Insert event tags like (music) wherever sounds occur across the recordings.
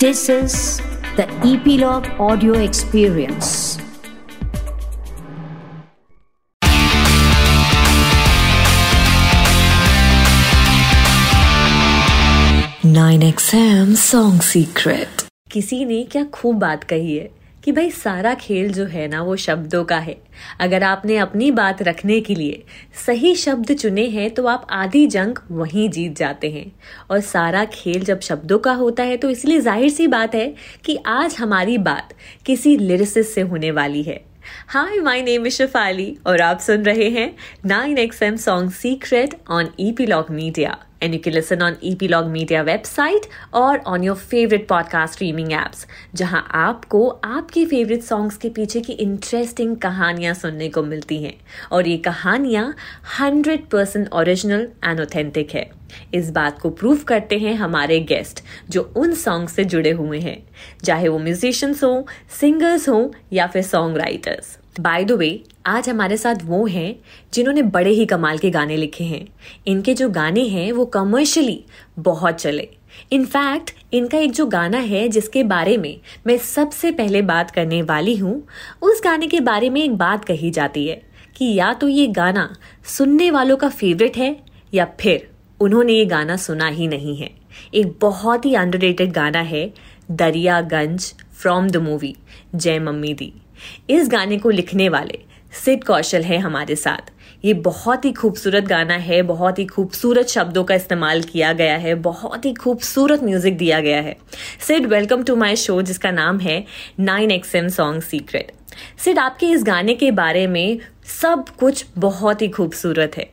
This is the Epilogue Audio Experience. Nine XM Song Secret. किसी ने क्या खूब बात कही है कि भाई सारा खेल जो है ना वो शब्दों का है। अगर आपने अपनी बात रखने के लिए सही शब्द चुने हैं तो आप आधी जंग वहीं जीत जाते हैं। और सारा खेल जब शब्दों का होता है तो इसलिए ज़ाहिर सी बात है कि आज हमारी बात किसी लिरिसिस से होने वाली है। Hi my name is Shifali और आप सुन रहे हैं nine X M song secret on epilogue media and you can listen on Epilogue Media website और on your favorite podcast streaming apps, जहाँ आपको आपके फेवरेट सॉन्ग्स के पीछे की इंटरेस्टिंग कहानियाँ सुनने को मिलती हैं। और ये कहानियाँ 100% ओरिजिनल एंड ऑथेंटिक है। इस बात को प्रूव करते हैं हमारे गेस्ट जो उन सॉन्ग से जुड़े हुए हैं, चाहे वो म्यूजिशियंस हो सिंगर्स हो या फिर song writers by the way आज हमारे साथ वो हैं जिन्होंने बड़े ही कमाल के गाने लिखे हैं। इनके जो गाने हैं, वो कमर्शियली बहुत चले। इनफैक्ट इनका एक जो गाना है, जिसके बारे में मैं सबसे पहले बात करने वाली हूँ, उस गाने के बारे में एक बात कही जाती है कि या तो ये गाना सुनने वालों का फेवरेट है, या फिर उन्होंने ये गाना सुना ही नहीं है। एक बहुत ही अंडररेटेड गाना है, Daryaganj from the movie Jai Mummy Di. इस गाने को लिखने वाले सिड कौशल है हमारे साथ ये बहुत ही खूबसूरत गाना है बहुत ही खूबसूरत शब्दों का इस्तेमाल किया गया है बहुत ही खूबसूरत म्यूज़िक दिया गया है Sid welcome to my show जिसका नाम है nine X M song secret Sid आपके इस गाने के बारे में सब कुछ बहुत ही खूबसूरत है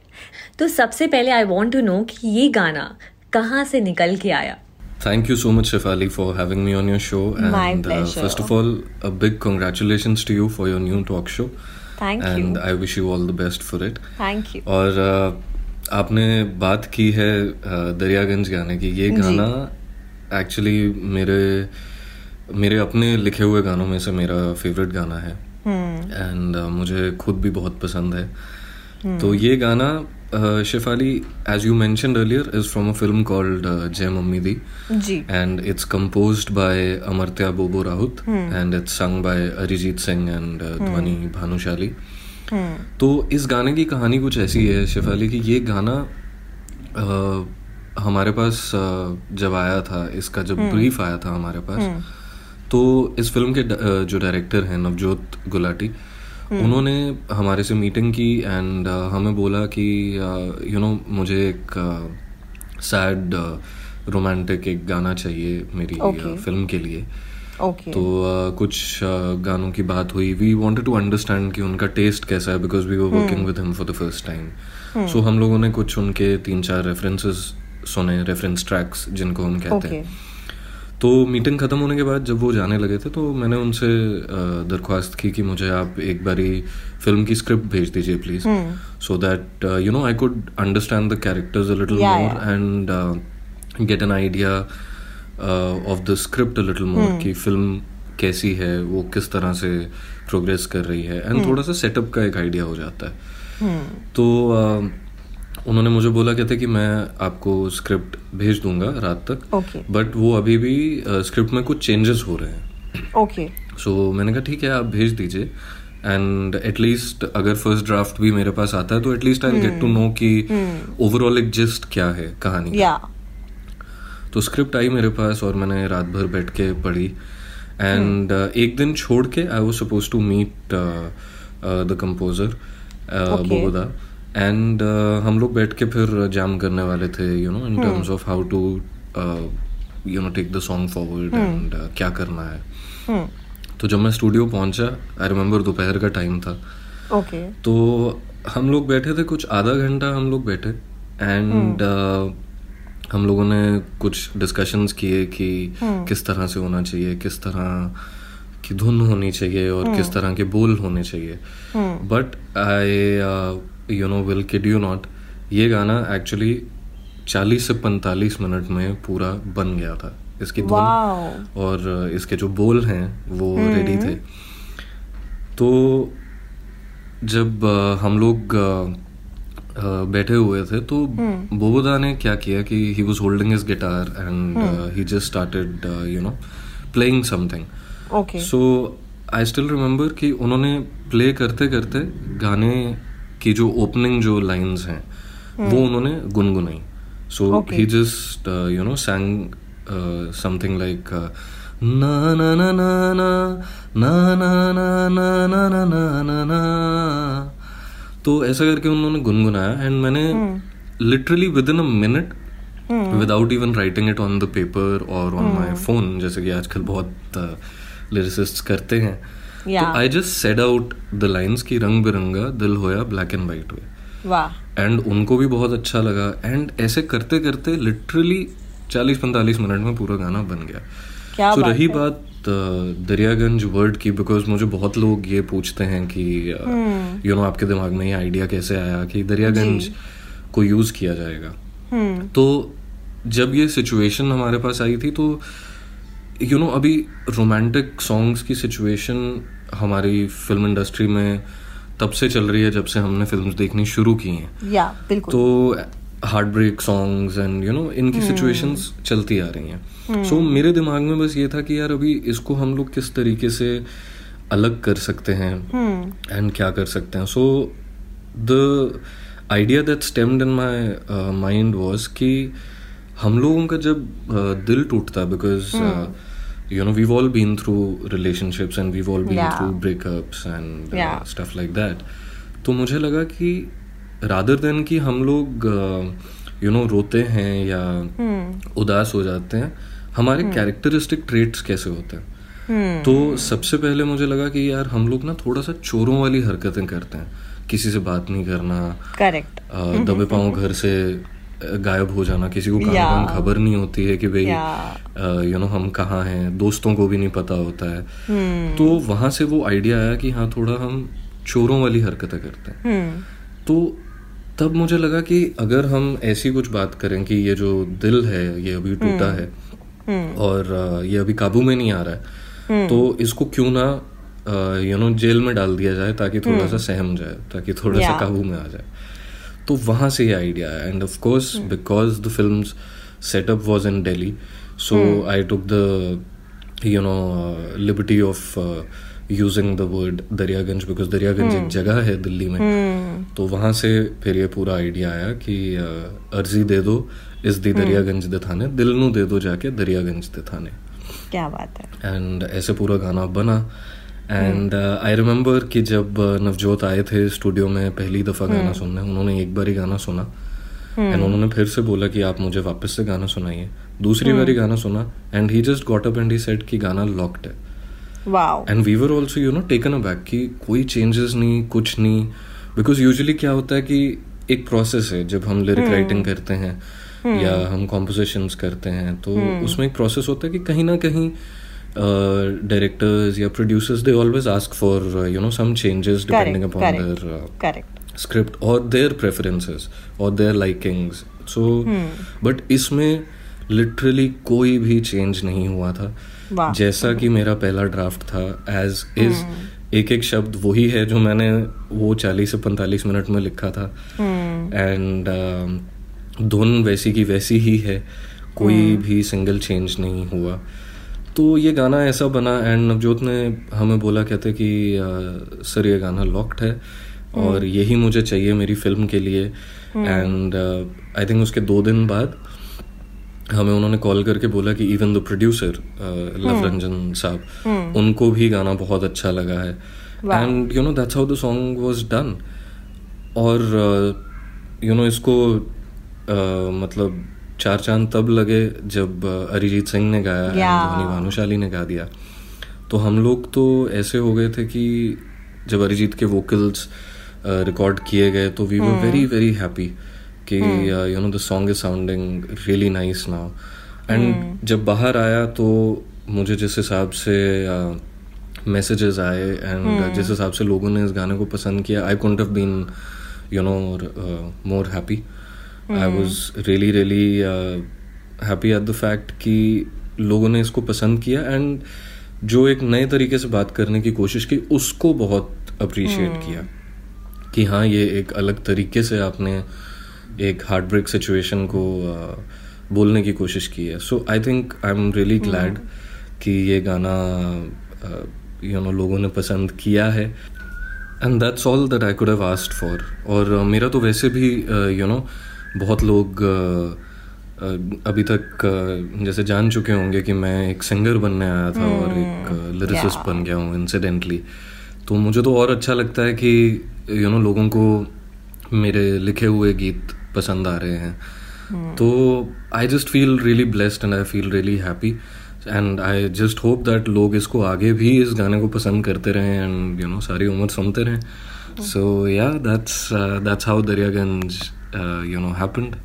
तो सबसे पहले आई वॉन्ट टू नो कि ये गाना कहाँ से निकल के आया Thank you so much, Shefali, for having me on your show. My and pleasure. Uh, first of all, a big congratulations to you for your new talk show. Thank you and I wish you all the best for it thank you और uh, आपने बात की है uh, Daryaganj गाने की। ये गाना actually मेरे मेरे अपने लिखे हुए गानों में से मेरा फेवरेट गाना है। And hmm. uh, मुझे खुद भी बहुत पसंद है। Hmm. तो ये गाना uh, Shifali as you mention earlier is from a film called Jai Mummy Di ji and it's composed by Amartya Bobo Rahut. And it's sung by Arijit Singh and uh, Dhwani Bhanushali. तो इस गाने की कहानी कुछ ऐसी है शिफाली की ये गाना अ, हमारे पास अ, जब आया था इसका जब ब्रीफ आया था हमारे पास तो इस फ़िल्म के ड- जो डायरेक्टर हैं नवजोत गुलाटी उन्होंने हमारे से मीटिंग की एंड हमें बोला कि यू नो मुझे एक सैड रोमांटिक एक गाना चाहिए मेरी Okay. फ़िल्म के लिए। ओके तो uh, कुछ uh, गानों की बात हुई। वी वांटेड टू अंडरस्टैंड कि उनका टेस्ट कैसा है because we were working with him for the first time so हम लोगों ने कुछ उनके तीन चार रेफरेंसेस सुने रेफरेंस ट्रैक्स जिनको हम कहते ओके हैं तो मीटिंग खत्म होने के बाद जब वो जाने लगे थे तो मैंने उनसे दरख्वास्त की कि मुझे आप एक बारी फ़िल्म की स्क्रिप्ट भेज दीजिए please so that you know I could understand the characters a little more and get an idea of the script a little more कि फ़िल्म कैसी है वो किस तरह से प्रोग्रेस कर रही है एंड थोड़ा सा सेटअप का एक आइडिया हो जाता है। तो uh, उन्होंने मुझे बोला कहते कि मैं आपको स्क्रिप्ट भेज दूँगा रात तक Okay. बट वो अभी भी स्क्रिप्ट में कुछ चेंजेस हो रहे हैं। ओके सो मैंने कहा ठीक है आप भेज दीजिए एंड एटलीस्ट अगर फ़र्स्ट ड्राफ्ट भी मेरे पास आता है तो at least I get to know कि ओवरऑल एक जिस्ट क्या है कहानी। तो स्क्रिप्ट आई मेरे पास और मैंने रात भर बैठ के पढ़ी। एंड एक दिन छोड़ के I was suppose to meet the composer बोगोदा and हम लोग बैठ के फिर जैम करने वाले थे you know in terms of how to you know take the song forward and क्या करना है। Hmm. तो जब मैं स्टूडियो पहुँचा आई रिमेम्बर दोपहर का टाइम था। ओके तो हम लोग बैठे थे कुछ आधा घंटा हम लोग बैठे। एंड हम लोगों ने कुछ डिस्कशंस किए कि किस तरह से होना चाहिए किस तरह की धुन होनी चाहिए और किस तरह के बोल होने चाहिए। But I you know will kid you not ये गाना एक्चुअली 40 से 45 मिनट में पूरा बन गया था। इसकी धुन और इसके जो बोल हैं वो रेडी थे। तो जब हम लोग बैठे हुए थे तो बोबोदा ने क्या किया कि he was holding his guitar and he just started you know playing something so I still remember कि उन्होंने प्ले करते करते गाने की जो ओपनिंग जो लाइंस हैं वो उन्होंने गुनगुनाई so he just you know sang something like ना ना ना ना ना ना ना ना ना ना ना ना ना ना तो ऐसा करके उन्होंने गुनगुनाया एंड मैंने literally within a minute without even writing it on the paper और ऑन माय फ़ोन जैसे कि आजकल बहुत लिरिसिस्ट करते हैं Yeah. तो I just said out the lines की रंग बिरंगा दिल होया ब्लैक एंड वाइट हुए वाह। एंड उनको भी बहुत अच्छा लगा। एंड ऐसे करते करते लिटरली 40-45 मिनट में पूरा गाना बन गया। क्या तो बात रही है। बात दरियागंज वर्ड की बिकॉज़ मुझे बहुत लोग ये पूछते हैं कि। यू नो आपके दिमाग में ये आइडिया कैसे आया कि दरियागंज को यूज़ किया जाएगा। हम्म। तो जब ये सिचुएशन हमारे पास आई थी तो यू you नो know, अभी रोमांटिक सॉन्ग्स की सिचुएशन हमारी फ़िल्म इंडस्ट्री में तब से चल रही है जब से हमने फिल्म्स देखनी शुरू की हैं। या बिल्कुल। तो heart break songs and you know इनकी सिचुएशंस चलती आ रही हैं। सो so, मेरे दिमाग में बस ये था कि यार अभी इसको हम लोग किस तरीके से अलग कर सकते हैं एंड क्या कर सकते हैं। So the idea that stemmed in my mind was कि हम लोगों का जब uh, दिल टूटता है because you know we all been through relationships and we all been Yeah. Through breakups and Yeah. Stuff like that तो मुझे लगा कि रादर देन कि हम लोग यू नो रोते हैं या उदास हो जाते हैं हमारे कैरेक्टरिस्टिक ट्रेट्स कैसे होते हैं? तो सबसे पहले मुझे लगा कि यार हम लोग ना थोड़ा सा चोरों वाली हरकतें करते हैं। किसी से बात नहीं करना करेक्ट दबे (laughs) पाँव घर से गायब हो जाना किसी को कहाँ Yeah. खबर नहीं होती है कि भाई Yeah. यू नो हम कहाँ हैं दोस्तों को भी नहीं पता होता है हम्म। तो वहाँ से वो आइडिया आया कि हाँ थोड़ा हम चोरों वाली हरकतें करते हैं हम्म तो तब मुझे लगा कि अगर हम ऐसी कुछ बात करें कि ये जो दिल है ये अभी टूटा hmm. है और ये अभी काबू में नहीं आ रहा है तो इसको क्यों ना यू नो जेल में डाल दिया जाए ताकि थोड़ा सा सहम जाए ताकि थोड़ा yeah. सा काबू में आ जाए तो वहाँ से ये आइडिया आया. And of course because the film setup was in Delhi so I took the you know liberty of using the word Daryaganj because Daryaganj एक जगह है दिल्ली में. तो वहाँ से फिर ये पूरा आइडिया आया कि uh, अर्जी दे दो इस दी दरियागंज दे थाने दिल नु दे दो जाके दरियागंज दे थाने. क्या बात है. एंड ऐसे पूरा गाना बना. एंड आई रिमेम्बर कि जब uh, नवजोत आए थे स्टूडियो में पहली दफ़ा गाना सुनने उन्होंने एक बार ही गाना सुना। एंड उन्होंने फिर से बोला कि आप मुझे वापस से गाना सुनाइए। दूसरी बार ही गाना सुना and he just got up and he said कि गाना लॉक्ड है। And we were also you know taken a back कि कोई चेंजेस नहीं कुछ नहीं। बिकॉज़ यूजली क्या होता है कि एक प्रोसेस है जब हम लिरिक राइटिंग करते हैं या हम कॉम्पोजिशंस करते हैं तो उसमें एक प्रोसेस होता है कि कहीं ना कहीं uh, directors yeah producers they always ask for uh, you know some changes depending correct, upon correct, their uh, correct. script or their preferences or their likings so hmm. but इसमें literally कोई भी change नहीं हुआ था wow. जैसा कि मेरा पहला ड्राफ्ट था एज इज़ एक एक शब्द वही है जो मैंने वो चालीस से पैंतालीस मिनट में लिखा था एंड hmm. धुन uh, वैसी की वैसी ही है कोई hmm. भी सिंगल चेंज नहीं हुआ तो ये गाना ऐसा बना एंड नवजोत ने हमें बोला कहते कि सर ये गाना लॉक्ड है और यही मुझे चाहिए मेरी फ़िल्म के लिए. एंड आई थिंक उसके दो दिन बाद हमें उन्होंने कॉल करके बोला कि even the producer Luv Ranjan साहब उनको भी गाना बहुत अच्छा लगा है। And you know that's how the song was done और you uh, know you know, इसको uh, मतलब चार चाँद तब लगे जब अरिजीत सिंह ने गाया Yeah. ध्वनि भानुशाली ने गा दिया। तो हम लोग तो ऐसे हो गए थे कि जब अरिजीत के वोकल्स रिकॉर्ड किए गए तो we were very very happy कि you know the song is sounding really nice now and जब बाहर आया तो मुझे जिस हिसाब से मैसेजेस आए एंड जिस हिसाब से लोगों ने इस गाने को पसंद किया I couldn't have been you know more happy I was really really happy at the fact कि लोगों ने इसको पसंद किया एंड जो एक नए तरीके से बात करने की कोशिश की उसको बहुत अप्रिशिएट किया कि हाँ ये एक अलग तरीके से आपने एक हार्ट ब्रेक सिचुएशन को uh, बोलने की कोशिश की है। So I think I am really glad कि ये गाना यू नो लोगों ने पसंद किया है। And that's all that I could have asked for और uh, मेरा तो वैसे भी you uh, know you know, बहुत लोग अभी तक जैसे जान चुके होंगे कि मैं एक सिंगर बनने आया था और एक लिरिसिस्ट yeah. बन गया हूँ इंसिडेंटली तो मुझे तो और अच्छा लगता है कि यू you नो know, लोगों को मेरे लिखे हुए गीत पसंद आ रहे हैं। तो I just feel really blessed and I feel really happy and I just hope that लोग इसको आगे भी इस गाने को पसंद करते रहें एंड यू नो सारी उम्र सुनते रहें। So yeah that's that's how Daryaganj you know happened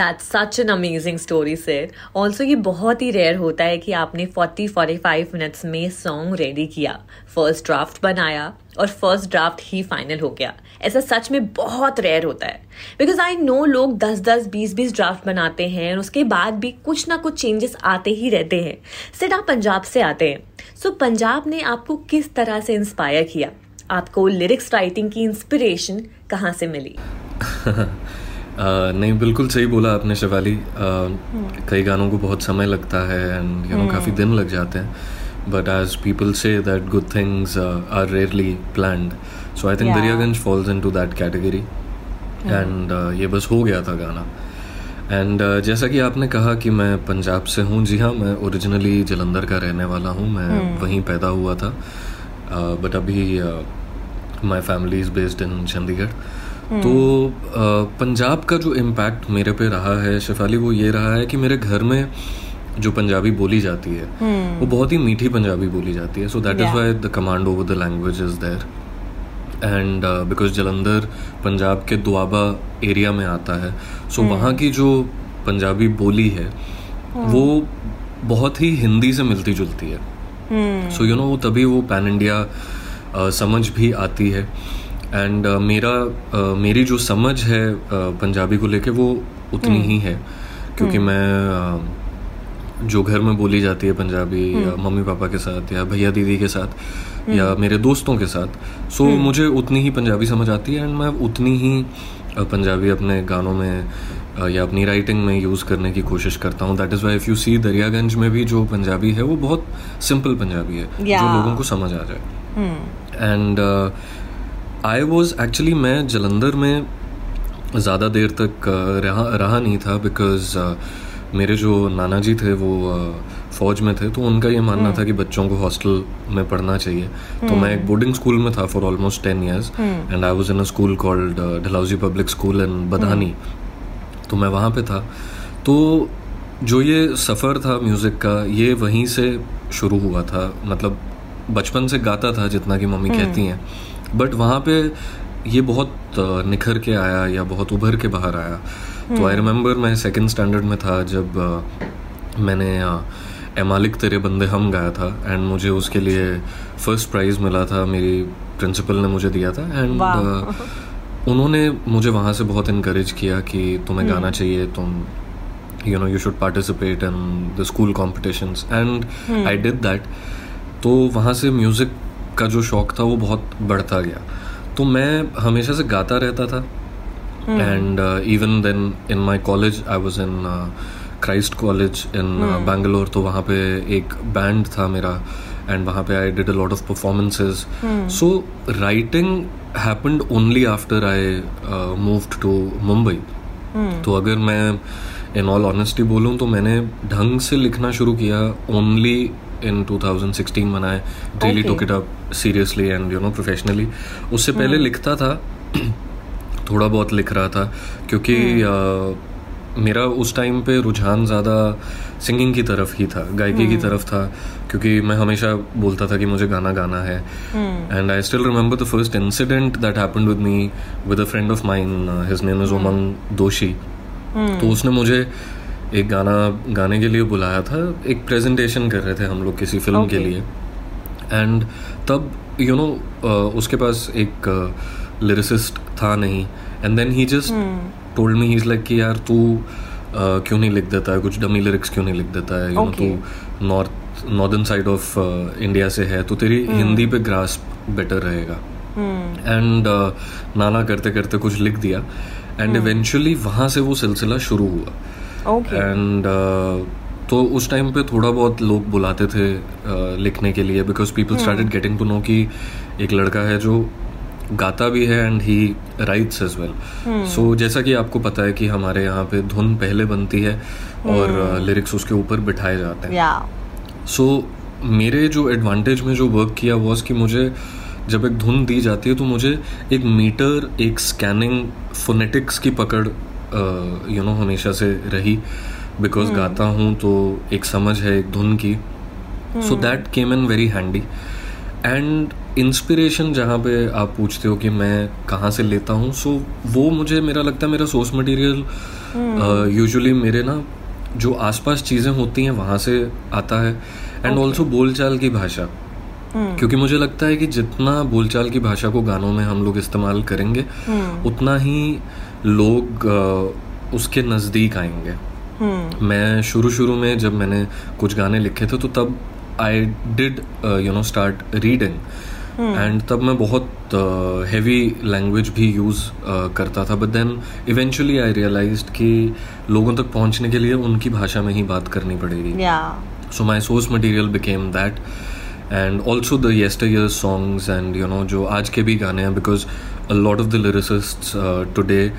That's such an amazing story, sir. Also, ये बहुत ही रेयर होता है कि आपने 40-45 मिनट्स में सॉन्ग रेडी किया फ़र्स्ट ड्राफ्ट बनाया और फ़र्स्ट ड्राफ्ट ही फाइनल हो गया। ऐसा सच में बहुत रेयर होता है। बिकॉज़ आई नो लोग 10-10 20-20 ड्राफ्ट बनाते हैं और उसके बाद भी कुछ ना कुछ चेंजेस आते ही रहते हैं। सिर्फ़ आप पंजाब से आते हैं। सो so, पंजाब ने आपको किस तरह से इंस्पायर किया? आपको लिरिक्स राइटिंग की इंस्पिरेशन कहाँ से मिली? Uh, (laughs) नहीं बिल्कुल सही बोला आपने शिवाली। uh, कई गानों को बहुत समय लगता है एंड यू नो काफ़ी दिन लग जाते हैं। But as people say that good things are rarely planned so I think Daryaganj falls into that category and ये बस हो गया था गाना। एंड uh, जैसा कि आपने कहा कि मैं पंजाब से हूँ जी हाँ मैं ओरिजिनली जलंधर का रहने वाला हूँ मैं hmm. वहीं पैदा हुआ था। बट uh, अभी my family is based in Chandigarh तो पंजाब का जो इम्पैक्ट मेरे पे रहा है शेफाली वो ये रहा है कि मेरे घर में जो पंजाबी बोली जाती है वो बहुत ही मीठी पंजाबी बोली जाती है। So that is why the command over the language is there and because Jalandhar Punjab के दुआबा एरिया में आता है सो वहाँ की जो पंजाबी बोली है वो बहुत ही हिंदी से मिलती जुलती है। सो यू नो तभी वो पैन इंडिया समझ भी आती है। एंड uh, मेरा uh, मेरी जो समझ है uh, पंजाबी को लेके वो उतनी ही है। क्योंकि मैं uh, जो घर में बोली जाती है पंजाबी या मम्मी पापा के साथ या भैया दीदी के साथ या मेरे दोस्तों के साथ सो so, मुझे उतनी ही पंजाबी समझ आती है एंड मैं उतनी ही पंजाबी अपने गानों में या अपनी राइटिंग में यूज़ करने की कोशिश करता हूँ। That is why if you see Daryaganj में भी जो पंजाबी है वो बहुत सिंपल पंजाबी है जो लोगों को समझ आ जाए। एंड आई वॉज़ एक्चुअली मैं जलंधर में ज़्यादा देर तक रहा रहा नहीं था बिकॉज़ मेरे जो नाना जी थे वो फौज में थे तो उनका ये मानना था कि बच्चों को हॉस्टल में पढ़ना चाहिए। तो मैं एक बोर्डिंग स्कूल में था for almost ten years and I was in a school called Dalhousie public school in बदानी तो मैं वहाँ पे था। तो जो ये सफ़र था म्यूज़िक का ये वहीं से शुरू हुआ था। मतलब बचपन से गाता था जितना कि मम्मी कहती हैं। बट वहाँ पे ये बहुत निखर के आया या बहुत उभर के बाहर आया। तो आई रिमेम्बर मैं सेकेंड स्टैंडर्ड में था जब मैंने ए मालिक तेरे बंदे हम गाया था एंड मुझे उसके लिए फ़र्स्ट प्राइज़ मिला था मेरी प्रिंसिपल ने मुझे दिया था एंड उन्होंने मुझे वहाँ से बहुत इनक्रेज किया कि तुम्हें गाना चाहिए तुम you know you should participate in the school competitions and I did that तो वहाँ से म्यूज़िक का जो शौक था वो बहुत बढ़ता गया। तो मैं हमेशा से गाता रहता था। And even then in my college I was in Christ college in Bangalore तो वहाँ पे एक बैंड था मेरा एंड वहाँ पे I did a lot of performances so writing happened only after I moved to Mumbai तो अगर मैं इन ऑल ऑनेस्टी बोलूँ तो मैंने ढंग से लिखना शुरू किया only in 2016 when I really Okay. took it up seriously and you know उससे पहले लिखता था थोड़ा बहुत लिख रहा था क्योंकि अ, मेरा उस टाइम पे रुझान ज़्यादा सिंगिंग की तरफ़ ही था गायकी की तरफ़ था क्योंकि मैं हमेशा बोलता था कि मुझे गाना गाना है। And I still remember the first incident that happened with me with a friend of mine his name is Umang Doshi तो उसने मुझे एक गाना गाने के लिए बुलाया था एक प्रेजेंटेशन कर रहे थे हम लोग किसी फ़िल्म okay. के लिए। एंड तब यू you नो know, उसके पास एक लिरिसिस्ट था नहीं। And then he just told me he is like कि यार तू uh, क्यों नहीं लिख देता है? कुछ डमी लिरिक्स क्यों नहीं लिख देता है? यू नो तू north northern side of India से है तो तेरी hmm. हिंदी पे ग्रास्प बेटर रहेगा। And hmm. uh, नाना करते करते कुछ लिख दिया। And eventually hmm. वहाँ से वो सिलसिला शुरू हुआ। एंड तो उस टाइम पे थोड़ा बहुत लोग बुलाते थे uh, लिखने के लिए because people started getting to know कि एक लड़का है जो गाता भी है and he writes as well so जैसा कि आपको पता है कि हमारे यहाँ पे धुन पहले बनती है और लिरिक्स उसके ऊपर बिठाए जाते हैं। सो मेरे जो एडवांटेज में जो वर्क किया वॉज़ कि मुझे जब एक धुन दी जाती है तो मुझे एक मीटर एक स्कैनिंग फोनेटिक्स की पकड़ यू नो हमेशा से रही। बिकॉज़ गाता हूँ तो एक समझ है एक धुन की। So that came in very handy and inspiration जहाँ पे आप पूछते हो कि मैं कहाँ से लेता हूँ सो so, वो मुझे मेरा लगता है मेरा सोर्स मटेरियल यूजुअली मेरे ना जो आसपास चीज़ें होती हैं वहाँ से आता है। एंड ऑल्सो बोलचाल की भाषा। क्योंकि मुझे लगता है कि जितना बोलचाल की भाषा को गानों में हम लोग इस्तेमाल करेंगे उतना ही लोग उसके नज़दीक आएँगे। मैं शुरू शुरू में जब मैंने कुछ गाने लिखे थे तो तब I did you know start reading and तब मैं बहुत हैवी लैंग्वेज भी यूज़ करता था। But then eventually I realize कि लोगों तक पहुँचने के लिए उनकी भाषा में ही बात करनी पड़ेगी। So my source source became that and also also the yesteryear songs and you know जो आज के भी गाने हैं because a lot of the lyricists uh, today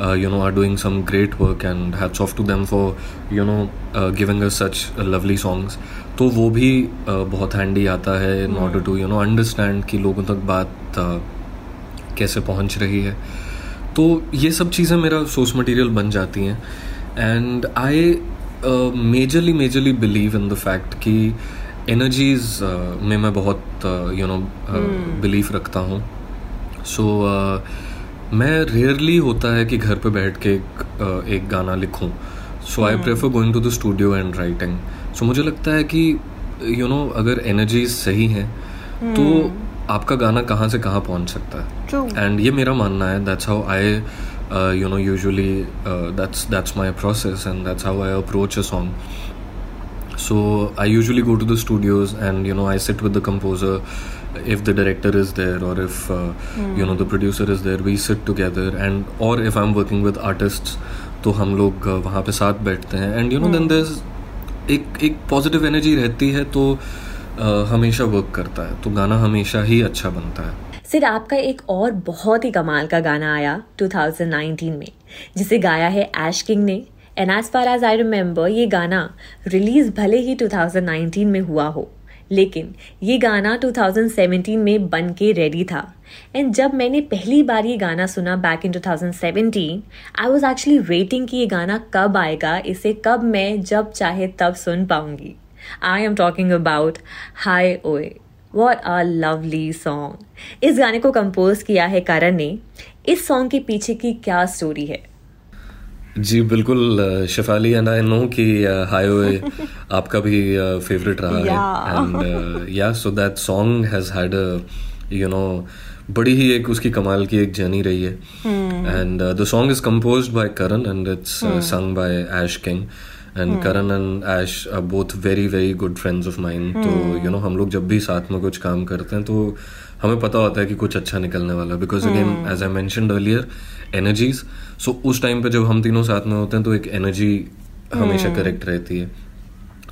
uh, you know are doing some great work and hats off to them for you know uh, giving us such uh, lovely songs तो वो भी uh, बहुत handy आता है in order to you know understand कि लोगों तक बात uh, कैसे पहुँच रही है तो ये सब चीज़ें मेरा सोर्स मटेरियल बन जाती हैं and I majorly majorly believe in the fact कि एनर्जीज में मैं बहुत यू नो बिलीव रखता हूँ सो so, uh, मैं रेयरली होता है कि घर पे बैठ के एक, uh, एक गाना लिखूं। So I prefer going to the studio and writing so मुझे लगता है कि यू you नो know, अगर एनर्जी सही है hmm. तो आपका गाना कहाँ से कहाँ पहुँच सकता है। एंड ये मेरा मानना है that's how I you know usually that's that's my process and that's how I approach a song so I usually go to the studios and you know I sit with the composer if the director is there or if uh, you know the producer is there we sit together and or if I'm working with artists तो हम लोग uh, वहाँ पे साथ बैठते हैं। And you know then there एक एक पॉजिटिव एनर्जी रहती है तो uh, हमेशा वर्क करता है। तो गाना हमेशा ही अच्छा बनता है। सिर आपका एक और बहुत ही कमाल का गाना आया 2019 में जिसे गाया है ऐश किंग ने। And as far as I remember ये गाना रिलीज़ भले ही 2019 में हुआ हो। लेकिन ये गाना 2017 में बन के रेडी था। एंड जब मैंने पहली बार ये गाना सुना back in 2017 I was actually waiting कि ये गाना कब आएगा, इसे कब मैं जब चाहे तब सुन पाऊँगी। I am talking about Hai Oye what a lovely song इस गाने को कंपोज किया है करण ने। इस सॉन्ग के पीछे की क्या स्टोरी है? जी बिल्कुल शिफाली एंड आई नो कि हाईवे आपका भी फेवरेट रहा है। And yeah so that song has had you know बड़ी ही एक उसकी कमाल की एक जर्नी रही है। And the song is composed by Karan and it's sung by Ash King and Karan and Ash are both very very good friends of mine तो यू नो हम लोग जब भी साथ में कुछ काम करते हैं तो हमें पता होता है कि कुछ अच्छा निकलने वाला because again as I mentioned earlier energies so so, उस टाइम पे जब हम तीनों साथ में होते हैं तो एक एनर्जी हमेशा करेक्ट रहती है।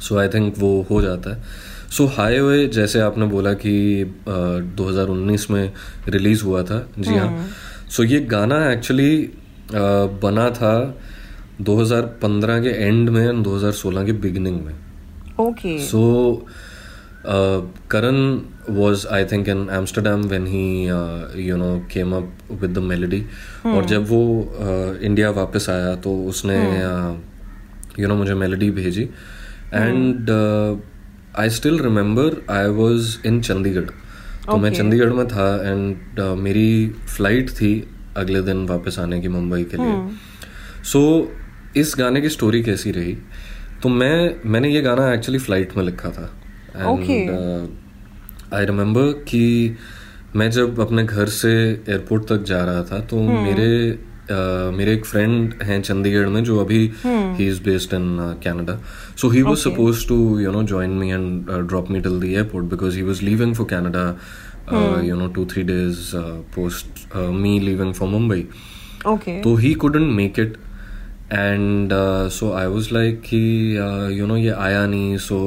सो आई थिंक वो हो जाता है। सो हाईवे जैसे आपने बोला कि uh, 2019 में रिलीज़ हुआ था जी हाँ। सो so, ये गाना एक्चुअली बना था 2015 के एंड में एंड 2016 के बिगिनिंग में। Okay So, uh, Karan was, I think, in Amsterdam when he, uh, you know, came up with the melody. और जब वो uh, इंडिया वापस आया तो उसने, यू नो, मुझे मेलोडी भेजी. And I still remember I was in Chandigarh तो मैं चंडीगढ़ में था एंड मेरी फ़्लाइट थी अगले दिन वापस आने की मुंबई के लिए. सो इस गाने की स्टोरी कैसी रही? तो मैं मैंने ये गाना एक्चुअली फ़्लाइट में लिखा था. एंड आई रिमेम्बर कि मैं जब अपने घर से एयरपोर्ट तक जा रहा था तो hmm. मेरे uh, मेरे एक फ्रेंड हैं चंडीगढ़ में जो अभी he is based in Canada so he was suppose to you know join me and drop me till the airport because he was leaving for Canada you know two three days post me leaving for Mumbai okay तो he couldn't make it and so I was like कि you know ये आया नहीं so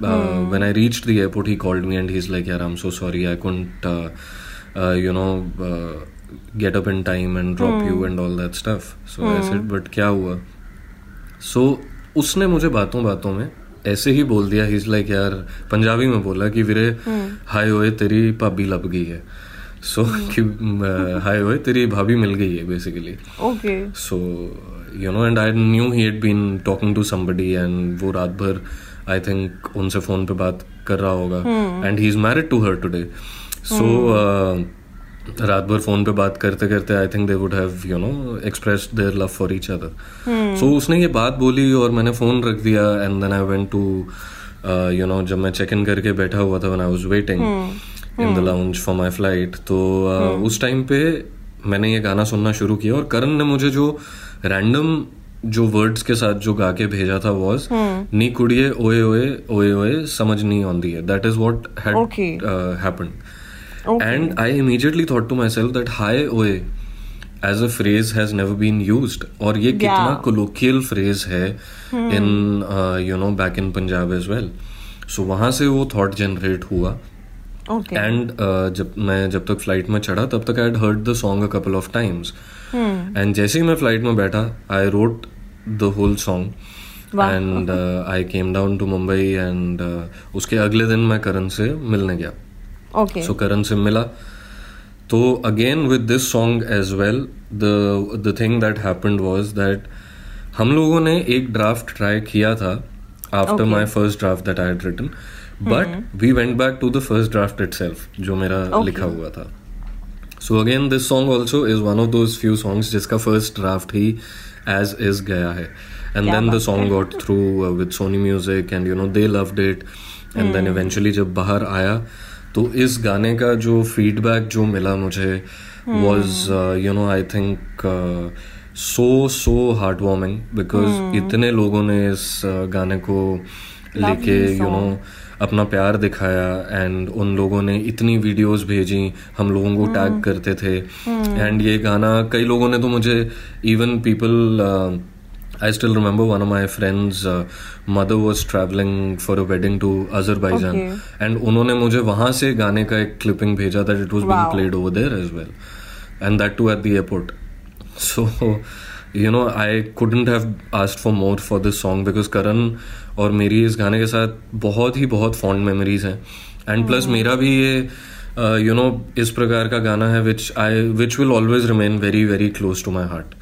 when I reached the airport he called me and he is like यार I am so sorry I couldn't you know get up in time and drop you and all that stuff so I said but क्या हुआ सो उसने मुझे बातों बातों में ऐसे ही बोल दिया। ही लाइक यार पंजाबी में बोला कि वीरे हाय ओए तेरी भाभी लग गई है। सो कि हाय ओए तेरी भाभी मिल गई है basically okay so you know and I knew he had been talking to somebody and वो रात भर आई थिंक उनसे फ़ोन पे बात कर रहा होगा। And he is married to her today so रात भर फ़ोन पे बात करते करते I think they would have you know express their love for each other so उसने ये बात बोली और मैंने फ़ोन रख दिया and then I went to you know जब मैं चेक इन करके बैठा हुआ था when I was waiting in the lounge for my flight तो uh, उस टाइम पे मैंने ये गाना सुनना शुरू किया और करण ने मुझे जो रैंडम जो वर्ड्स के साथ जो गा के भेजा था वॉज़ हम्म। नी कुड़िए ओए ओए ओए ओए समझ नहीं आंदी है. That is what had and I immediately thought to myself that हाय ओए as a phrase has never been used और ये कितना कोलोकियल फ्रेज है in you know back in Punjab as well so वहाँ से वो थॉट जनरेट हुआ। And okay. uh, जब मैं जब तक फ़्लाइट में चढ़ा तब तक I heard the song a couple of times and जैसे ही मैं फ़्लाइट में बैठा I wrote the whole song and I came down to Mumbai and उसके अगले दिन मैं करण से मिलने गया। ओके सो करण से मिला। तो again with this song as well the the thing that happened was that हम लोगों ने एक ड्राफ्ट ट्राई किया था after my first draft that I had written but we went back to the first draft itself जो मेरा okay. लिखा हुआ था। So again this song also is one of those few songs जिसका first draft ही as is गया है and then the song got through with Sony Music and you know they loved it and then eventually जब बाहर आया तो इस गाने का जो फीडबैक जो मिला मुझे was you know I think so so heart warming because इतने लोगों ने इस uh, गाने को लेके यू नो अपना प्यार दिखाया एंड उन लोगों ने इतनी वीडियोस भेजी हम लोगों को टैग करते थे। एंड ये गाना कई लोगों ने तो मुझे even people I still remember one of my friends mother was travelling for a wedding to Azerbaijan and उन्होंने मुझे वहाँ से गाने का एक क्लिपिंग भेजा that it was being played over there as well and that too at the airport so you know i couldn't have asked for more for this song because Karan और मेरी इस गाने के साथ बहुत ही बहुत फॉन्ड मेमोरीज हैं। एंड प्लस मेरा भी ये यू नो इस प्रकार का गाना है which I which will always remain very very close to my heart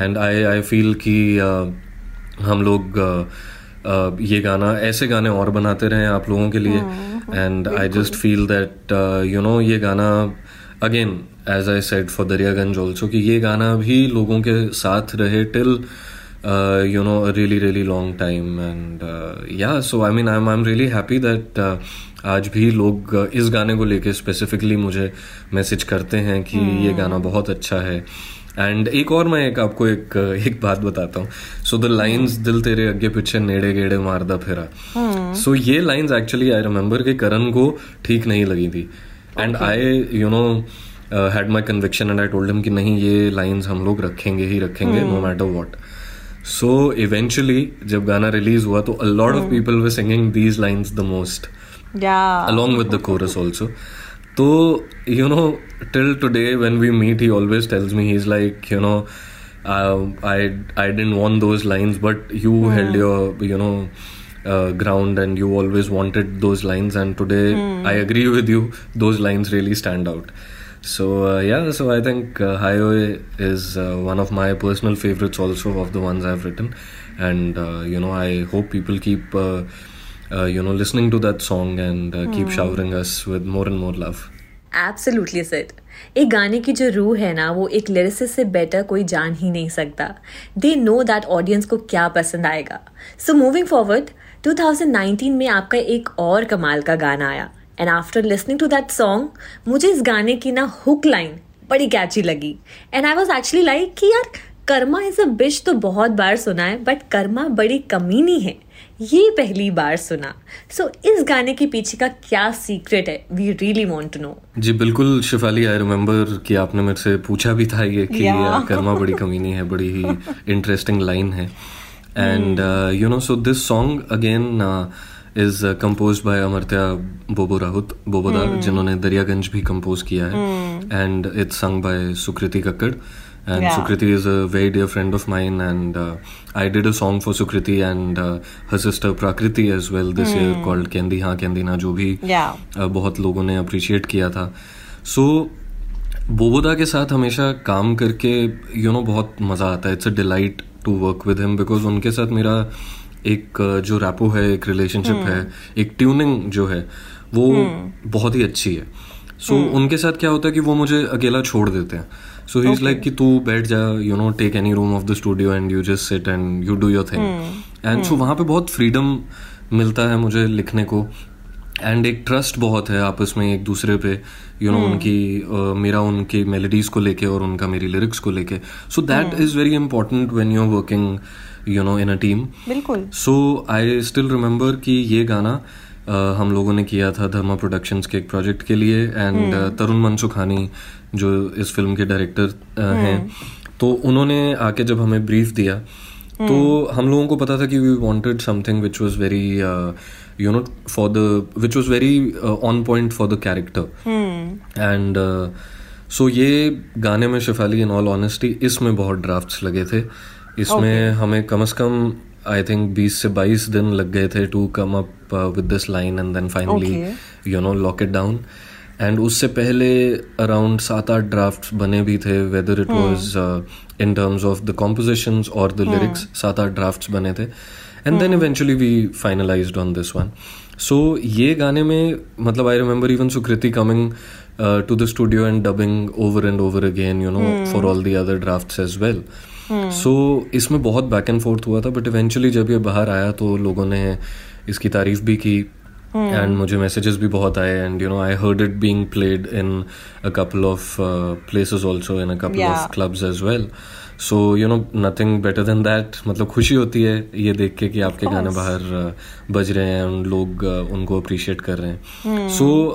and I I feel कि uh, हम लोग uh, uh, ये गाना ऐसे गाने और बनाते रहें आप लोगों के लिए। And I just feel that you know ये गाना again as I said for Daryaganj also कि ये गाना भी लोगों के साथ रहे till you know really really long time and yeah so I mean I am really happy that आज भी लोग uh, इस गाने को लेके स्पेसिफिकली मुझे मैसेज करते हैं कि hmm. ये गाना बहुत अच्छा है। एंड एक और मैं एक आपको एक एक बात बताता हूँ। सो द लाइंस दिल तेरे अगे पीछे नेड़े गेड़े मारदा फिरा। सो so, ये लाइंस एक्चुअली आई रिमेम्बर कि करण को ठीक नहीं लगी थी। And I you know had my conviction and I told him कि नहीं ये लाइंस हम लोग रखेंगे ही रखेंगे no matter what so eventually जब गाना रिलीज़ हुआ तो a lot of people were singing these lines the most yeah along with the chorus also so you know till today when we meet he always tells me he's like you know uh, i i didn't want those lines but you held your you know uh, ground and you always wanted those lines and today i agree with you those lines really stand out so uh, yeah so i think uh, Hayo is uh, one of my personal favorites also of the ones i've written and uh, you know i hope people keep uh, uh, you know listening to that song and uh, keep showering us with more and more love absolutely set एक गाने की जो रूह है ना वो एक lyricist से बेटर कोई जान ही नहीं सकता दे नो दैट ऑडियंस को क्या पसंद आएगा सो मूविंग फॉरवर्ड 2019 में आपका एक और कमाल का गाना आया and after listening to that song मुझे इस गाने की ना हुक लाइन बड़ी कैची लगी। And I was actually like कि यार कर्मा इज़ अ बिश तो बहुत बार सुना है बट कर्मा बड़ी कमीनी है। ये पहली बार सुना। सो so, इस गाने के पीछे का क्या सीक्रेट है? We really want to know जी बिल्कुल शिफाली आई रिमेम्बर कि आपने मेरे से पूछा भी था ये कि Yeah. कर्मा बड़ी (laughs) कमीनी है बड़ी ही इंटरेस्टिंग लाइन है। And you know so this song again is compose by Amartya Bobo Rahut Boboda जिन्होंने दरियागंज भी कंपोज किया है and it's sung by Sukriti Kakkar and Yeah. Sukriti is a very dear friend of mine, and uh, I did a song for Sukriti and uh, her sister Prakriti as well this year called Kendi Ha Kendi Na, जो भी Yeah. uh, बहुत लोगों ने appreciate किया था सो बोबोदा के साथ हमेशा काम करके यू you नो know, बहुत मज़ा आता है it's a delight to work with him because उनके साथ मेरा एक जो रैपो है एक रिलेशनशिप है एक ट्यूनिंग जो है वो बहुत ही अच्छी है। सो so, उनके साथ क्या होता है कि वो मुझे अकेला छोड़ देते हैं। सो ही इज़ लाइक कि तू बैठ जा you know take any room of the studio and you just sit and you do your thing and so वहाँ पे बहुत फ्रीडम मिलता है मुझे लिखने को। एंड एक ट्रस्ट बहुत है आपस में एक दूसरे पे यू you नो know, उनकी uh, मेरा उनकी मेलोडीज को लेके और उनका मेरी लिरिक्स को लेके। So that is very important when you are working you know in a team बिल्कुल। सो आई स्टिल रिमेम्बर कि ये गाना uh, हम लोगों ने किया था धर्मा प्रोडक्शंस के एक प्रोजेक्ट के लिए एंड uh, तरुण मनसुखानी जो इस फ़िल्म के डायरेक्टर uh, हैं। तो उन्होंने आके जब हमें ब्रीफ दिया तो हम लोगों को पता था कि we wanted something which was very you know for the which was very on point for the character and so ये गाने में शिफाली इन ऑल ऑनेस्टी इसमें बहुत ड्राफ्ट्स लगे थे। इसमें okay. हमें कम से कम आई थिंक 20 से 22 दिन लग गए थे to come up with this line and then finally you know lock it down and उससे पहले अराउंड सात आठ ड्राफ्ट बने भी थे whether it was in terms of the compositions और द लिरिक्स सात आठ ड्राफ्ट बने थे. And then eventually we finalised on this one so ये गाने में मतलब I remember even Sukriti coming to the studio and dubbing over and over again you know for all the other drafts as well so so, इसमें बहुत back and forth हुआ था but eventually जब ये बाहर आया तो लोगों ने इसकी तारीफ़ भी की एंड मुझे मैसेजेस भी बहुत आए and you know I heard it being played in a couple of places also in a couple of clubs as well so you know nothing better than that मतलब खुशी होती है ये देख के कि आपके गाने बाहर uh, बज रहे हैं और लोग uh, उनको अप्रिशिएट कर रहे हैं। सो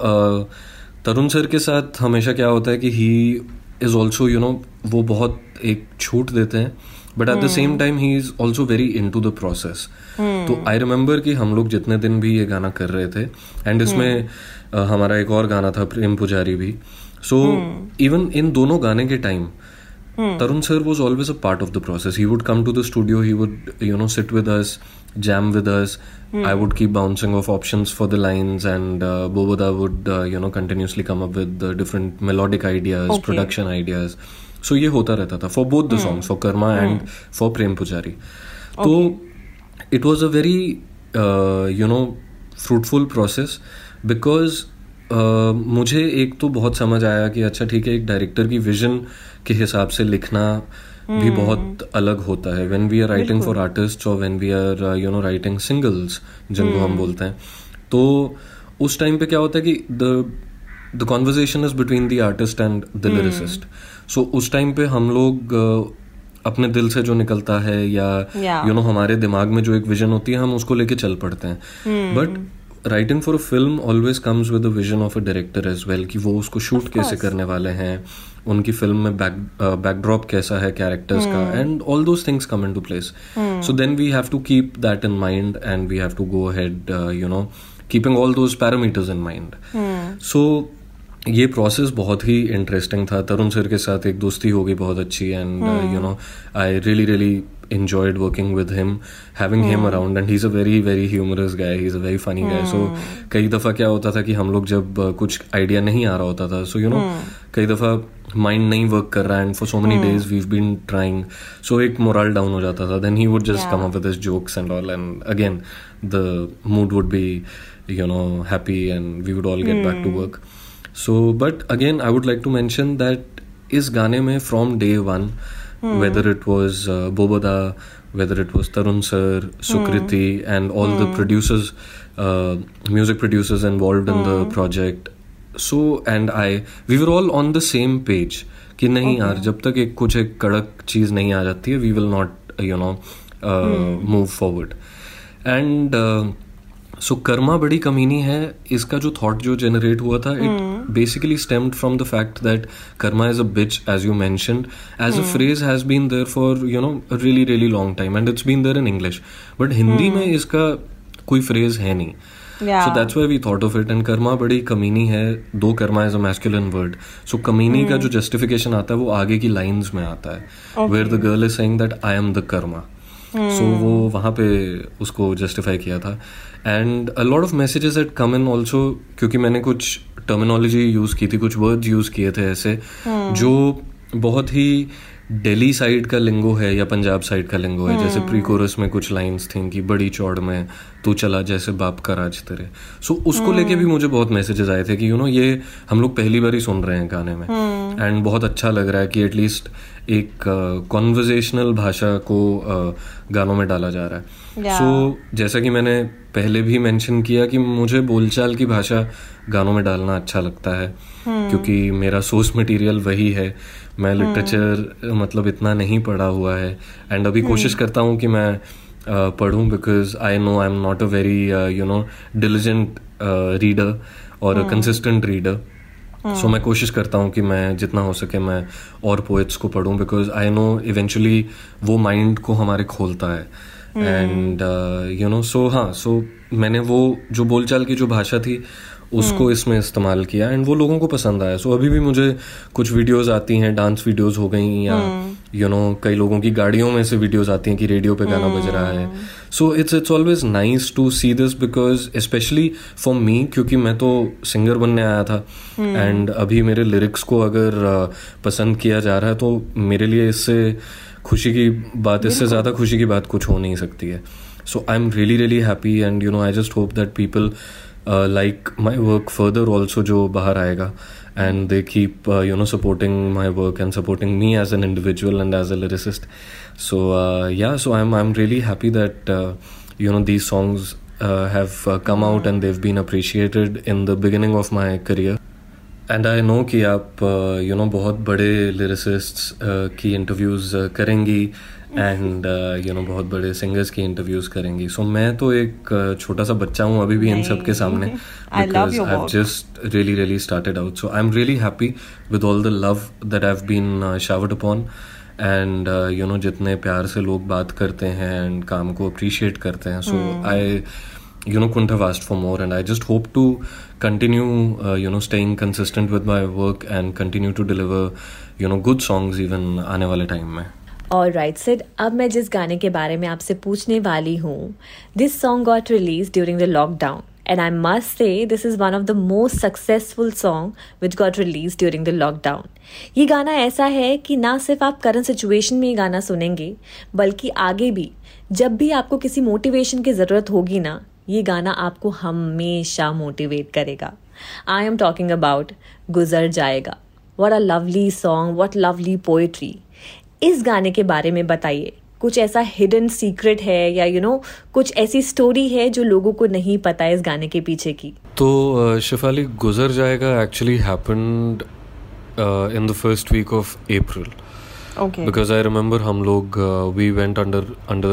तरुण सर के साथ हमेशा क्या होता है कि he is also you know वो बहुत एक छूट देते हैं but at the same time he is also very into the process तो hmm. आई रिमेम्बर कि हम लोग जितने दिन भी ये गाना कर रहे थे एंड इसमें hmm. हमारा एक और गाना था प्रेम पुजारी भी। So even hmm. इन दोनों गाने के time Tarun sir was always a part of the process he would come to the studio he would you know sit with us jam with us I would keep bouncing off option for the lines and Boboda would you know continuously come up with different melodic ideas production ideas So ये होता रहता था. For both the songs, for Karma and for Prem Pujari तो it was a very you know fruitful process because मुझे एक तो बहुत समझ आया कि अच्छा ठीक है एक डायरेक्टर की विजन के हिसाब से लिखना भी बहुत अलग होता है. When we are writing for artist और when we are you know writing singles जिनको हम बोलते हैं तो उस टाइम पे क्या होता है कि the the conversation is between the artist and the lyricist so so, उस टाइम पे हम लोग अपने दिल से जो निकलता है या यू Yeah. नो हमारे दिमाग में जो एक विजन होती है हम उसको लेके चल पड़ते हैं. But writing for a film always comes with vision of a director as well कि वो उसको शूट कैसे करने वाले हैं उनकी फ़िल्म में बैक बैकड्रॉप कैसा है कैरेक्टर्स का and all those things come into place so then we have to keep that in mind and we have to go ahead you know keeping all those parameters in mind so ये process बहुत ही interesting था। तरुण sir के साथ एक दोस्ती हो गई बहुत अच्छी and you know I really really enjoyed working with him having him around and he's a very very humorous guy he's a very funny guy. So कई दफ़ा क्या होता था कि हम लोग जब uh, कुछ आइडिया नहीं आ रहा होता था so you know कई दफ़ा माइंड नहीं वर्क कर रहा है and for so many days we been trying so एक मोरल डाउन हो जाता था। Then he would just come up with his jokes and all and again the mood would be you know happy and we would all get back to work so but again I would like to mention that इस गाने में from day one whether it was Bobda whether it was Tarun sir Sukriti and all the producers music producers involve in the project so and I we were all on the same page कि नहीं यार जब तक एक कुछ एक कड़क चीज़ नहीं आ जाती है we will not you know move forward and so Karma Badi Kamini Hai इसका जो थॉट जो जनरेट हुआ था it basically stemmed from the fact that karma is a bitch as you mentioned as a phrase has been there for you know really really long time and it's been there in English but Hindi में इसका कोई phrase है नहीं so that's why we thought of it and Karma Badi Kamini Hai though karma is a masculine word so कमीनी का जो justification आता है वो आगे की लाइंस में आता है where the girl is saying that I am the karma so वो वहाँ पे उसको जस्टिफाई किया था and a lot of messages at come in also क्योंकि मैंने कुछ टर्मिनोलॉजी यूज़ की थी कुछ वर्ड्स यूज़ किए थे ऐसे जो बहुत ही दिल्ली साइड का लिंगो है या पंजाब साइड का लिंगो है? जैसे प्री कोरस में कुछ लाइंस थी कि बड़ी चौड़ में तू चला जैसे बाप का राज तेरे। सो उसको लेके भी मुझे बहुत मैसेजेस आए थे कि यू नो ये हम लोग पहली बार ही सुन रहे हैं गाने में। एंड बहुत अच्छा लग रहा है कि एटलीस्ट एक कॉन्वर्जेशनल भाषा को uh, गानों में डाला जा रहा है। Yeah. सो जैसा कि मैंने पहले भी मेंशन किया कि मुझे बोलचाल की भाषा गानों में डालना अच्छा लगता है। क्योंकि मेरा सोर्स मटेरियल वही है। मैं लिटरेचर मतलब इतना नहीं पढ़ा हुआ है। एंड अभी कोशिश करता हूँ कि मैं पढ़ूँ because I know I am not a very you know diligent reader और कंसिस्टेंट रीडर सो मैं कोशिश करता हूँ कि मैं जितना हो सके मैं और पोएट्स को पढ़ूँ बिकॉज़ आई नो इवेंचुअली वो माइंड को हमारे खोलता है। एंड यू नो सो हाँ सो मैंने वो जो बोलचाल की जो भाषा थी उसको इसमें इस्तेमाल किया एंड वो लोगों को पसंद आया। सो so, अभी भी मुझे कुछ वीडियोस आती हैं डांस वीडियोस हो गई या यू नो कई लोगों की गाड़ियों में से वीडियोस आती हैं कि रेडियो पे गाना बज रहा है। So it's it's always nice to see this because specially for me क्योंकि मैं तो सिंगर बनने आया था एंड अभी मेरे लिरिक्स को अगर uh, पसंद किया जा रहा है तो मेरे लिए इससे खुशी की बात इससे ज़्यादा खुशी की बात कुछ हो नहीं सकती है। So I am really really happy and you know I just hope that people like my work further also जो बाहर आएगा. And they keep you know supporting my work and supporting me as an individual and as a lyricist so yeah so I am I am really happy that you know these songs uh, have uh, come out and they've been appreciated in the beginning of my career. And I know कि आप you know बहुत बड़े लिरिसिस्ट्स की interviews करेंगी. And you know बहुत बड़े singers की interviews करेंगी। सो so, मैं तो एक uh, छोटा सा बच्चा हूँ अभी भी इन सब के सामने। Because I just really really started out so I am really happy with all the love that I've been showered upon and you know जितने प्यार से लोग बात करते हैं एंड काम को अप्रिशिएट करते हैं। So I you know can't wait for more and I just hope to continue you know staying consistent with my work and continue to deliver you know good songs even आने वाले time में। और right Sid अब मैं जिस गाने के बारे में आपसे पूछने वाली हूँ this song got release during the lockdown and I must say this is one of the most successful song which got release during the lockdown ये गाना ऐसा है कि ना सिर्फ़ आप करंट सिचुएशन में ये गाना सुनेंगे, बल्कि आगे भी, जब भी आपको किसी मोटिवेशन की ज़रूरत होगी ना, ये गाना आपको हमेशा मोटिवेट करेगा। I M talking about Guzar Jayega. What a lovely song what lovely poetry इस गाने के बारे में बताइए कुछ ऐसा हिडन सीक्रेट है या यू you नो know, कुछ ऐसी स्टोरी है जो लोगों को नहीं पता है इस गाने के पीछे की तो uh, Shifali Guzar Jayega actually happened in the first week of April Okay. because I remember हम लोग uh, we went under under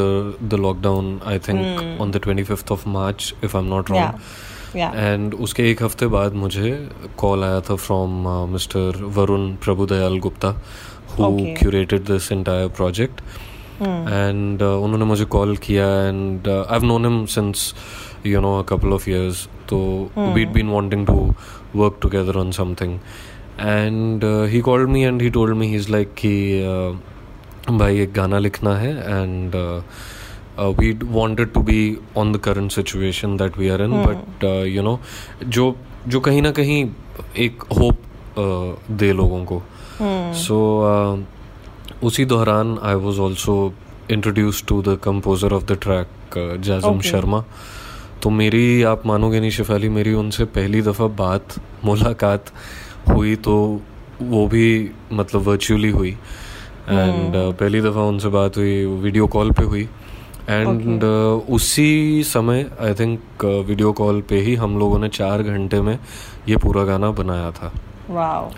the lockdown I think on the 25th of March if I'm not wrong Yeah. Yeah. And उसके एक हफ़्ते बाद मुझे call आया था from mister Varun Prabhudayal Gupta who Okay. Curated this entire project and उन्होंने मुझे call किया and I have known him since you know a couple of years तो we'd been wanting to work together on something and he called me and he told me he is like कि uh, भाई एक गाना लिखना है and uh, we wanted to be on the current situation that we are in but uh, you know जो जो कहीं ना कहीं एक होप uh, दे लोगों को. सो उसी दौरान I was also introduce to the composer of the track Jajam Sharma तो मेरी आप मानोगे नहीं शिफाली मेरी उनसे पहली दफ़ा बात मुलाकात हुई तो वो भी मतलब वर्चुअली हुई। एंड uh, पहली दफ़ा उनसे बात हुई वीडियो कॉल पे हुई। एंड okay. uh, उसी समय आई थिंक वीडियो कॉल पे ही हम लोगों ने चार घंटे में ये पूरा गाना बनाया था.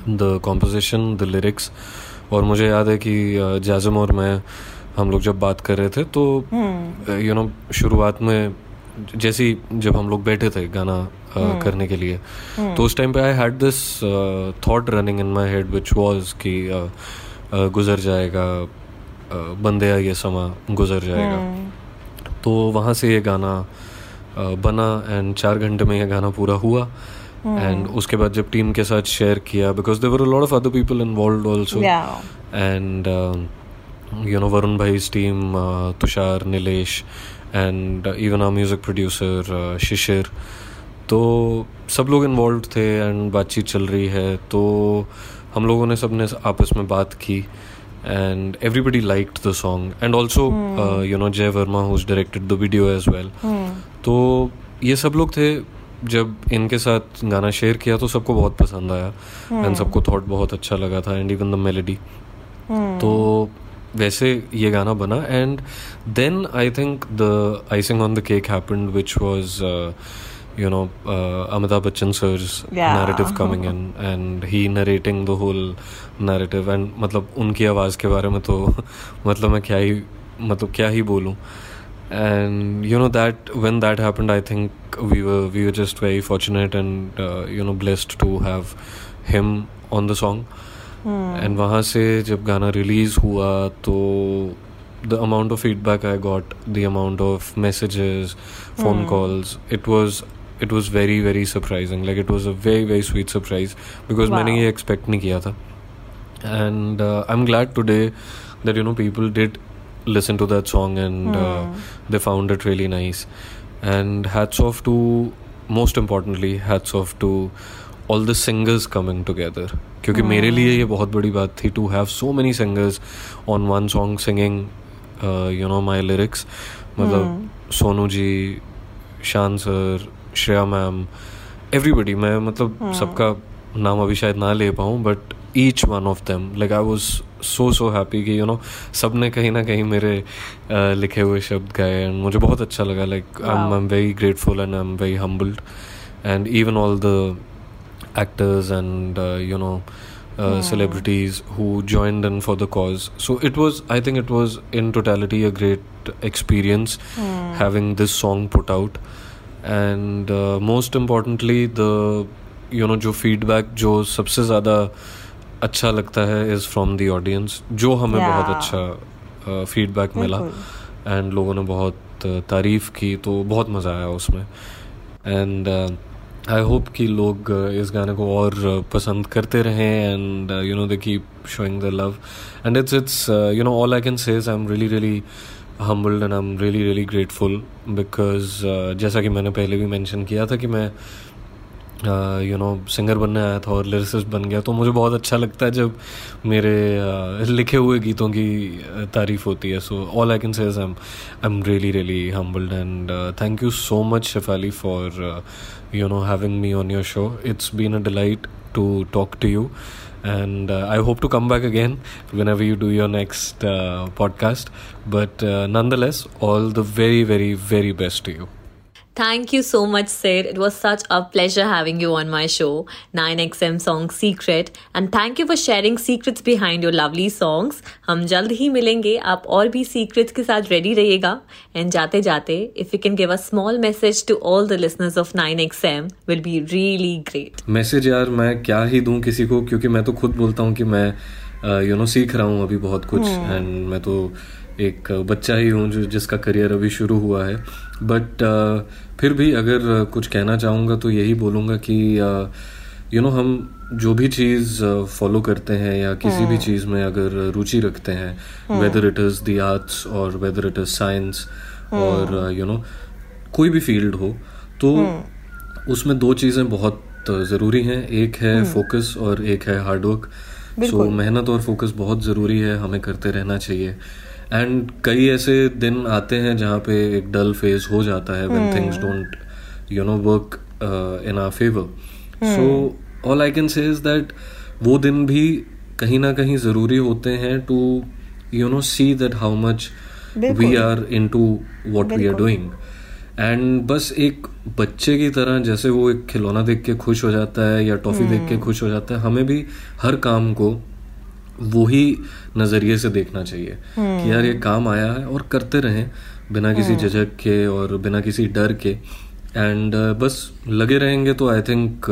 द कॉम्पोजिशन द लिरिक्स और मुझे याद है कि जाजम और मैं हम लोग जब बात कर रहे थे तो यू नो शुरुआत में जैसी जब हम लोग बैठे थे गाना uh, करने के लिए तो उस टाइम पे I had this thought running in my head which was कि uh, uh, गुजर जाएगा बंदे ये समा गुजर जाएगा। तो वहाँ से ये गाना बना एंड चार घंटे में ये गाना पूरा हुआ। एंड उसके बाद जब टीम के साथ शेयर किया because there were a lot of other people involve also Yeah. and you know Varun Bhai's team, uh, Tushar, Nilesh, and uh, even our music producer uh, Shishir. तो सब लोग involve थे and बातचीत चल रही है तो हम लोगों ने सबने आपस में बात की and everybody liked the song and also you know Jay Verma who's directed the video as well तो ये सब लोग थे जब इनके साथ गाना शेयर किया तो सबको बहुत पसंद आया। एंड सबको थॉट बहुत अच्छा लगा था एंड इवन द मेलेडी तो वैसे ये गाना बना and then I think the icing on the cake happened which was you know uh, Amitabh Bachchan sir's Yeah. narrative coming in (laughs) and he narrating the whole narrative and मतलब उनकी आवाज़ के बारे में तो (laughs) मतलब मैं क्या ही मतलब क्या ही बोलूँ। And you know that when that happened I think we were we were just very fortunate and uh, you know blessed to have him on the song. And वहाँ से जब गाना रिलीज़ हुआ तो the amount of feedback I got the amount of messages phone calls it was it was very very surprising like it was a very very sweet surprise because मैंने Wow. ये expect नहीं किया था. And I am glad today that you know people did listen to that song and mm. uh, they found it really nice and hats off to most importantly hats off to all the singers coming together क्योंकि मेरे लिए ये बहुत बड़ी बात थी to have so many singers on one song singing you know my lyrics मतलब Sonu ji Shaan sir Shreya ma'am everybody मैं मतलब सबका नाम अभी शायद ना ले पाऊँ but each one of them like I was so so happy कि यू नो सबने कहीं ना कहीं मेरे लिखे हुए शब्द गाए एंड मुझे बहुत अच्छा लगा like I am am very grateful and I am very humbled and even all the actors and you know celebrities who join in for the cause so it was I think it was in totality a great experience having this song put out and most importantly the you know जो feedback जो सबसे ज़्यादा अच्छा लगता है is from the audience जो हमें Yeah. बहुत अच्छा फीडबैक uh, मिला। एंड लोगों ने बहुत uh, तारीफ़ की तो बहुत मज़ा आया उसमें। एंड आई होप कि लोग uh, इस गाने को और uh, पसंद करते रहें and you know they keep showing the love and it's it's you know all I can say I am really really humbled and I am really really grateful because जैसा कि मैंने पहले भी मेंशन किया था कि मैं यू नो सिंगर बनने आया था और लिरिसिस्ट बन गया तो मुझे बहुत अच्छा लगता है जब मेरे uh, लिखे हुए गीतों की तारीफ़ होती है। सो all I can say I am I am really really humbled and thank you so much Shifali for you know having me on your show it's been a delight to talk to you and I hope to come back again whenever you do your next podcast but nonetheless all the very very very best to you Thank you so much, Sid. It was such a pleasure having you on my show, 9XM song Secret. And thank you for sharing secrets behind your lovely songs. हम जल्द ही मिलेंगे आप और भी secrets के साथ ready रहिएगा and जाते जाते if you can give a small message to all the listeners of 9XM will be really great. Message यार मैं क्या ही दूँ किसी को क्योंकि मैं तो खुद बोलता हूँ कि मैं यू नो सीख रहा हूँ अभी बहुत कुछ एंड मैं तो एक बच्चा ही हूँ जो जिसका करियर अभी शुरू हुआ है बट फिर भी अगर कुछ कहना चाहूँगा तो यही बोलूँगा कि यू नो हम जो भी चीज़ फॉलो करते हैं या किसी भी चीज़ में अगर रुचि रखते हैं whether it is the arts और वेदर इट इज़ साइंस और यू नो कोई भी फ़ील्ड हो तो उसमें दो चीज़ें बहुत ज़रूरी हैं। एक है फोकस और एक है हार्डवर्क सो मेहनत और फोकस बहुत ज़रूरी है हमें करते रहना चाहिए। एंड कई ऐसे दिन आते हैं जहाँ पे एक डल फ़ेज़ हो जाता है when things don't you know work in our favour so all I can say is that वो दिन भी कहीं ना कहीं ज़रूरी होते हैं to you know see that how much we are into what we are doing and बस एक बच्चे की तरह जैसे वो एक खिलौना देख के खुश हो जाता है या टॉफी देख के खुश हो जाता है हमें भी हर काम को वही नज़रिए से देखना चाहिए कि यार ये काम आया है और करते रहें बिना किसी झिझक के और बिना किसी डर के। एंड बस लगे रहेंगे तो आई थिंक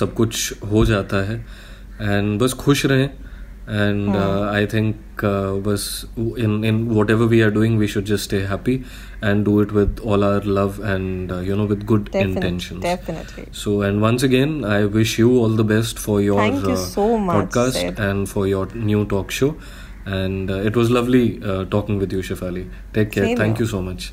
सब कुछ हो जाता है। एंड बस खुश रहें। and mm. uh, i think uh, was in in whatever we are doing we should just stay happy and do it with all our love and uh, you know with good Definite, intentions definitely so and once again i wish you all the best for your Thank you uh, so much, podcast Sid. and for your new talk show and uh, it was lovely uh, talking with you shefali take care Same thank you. you so much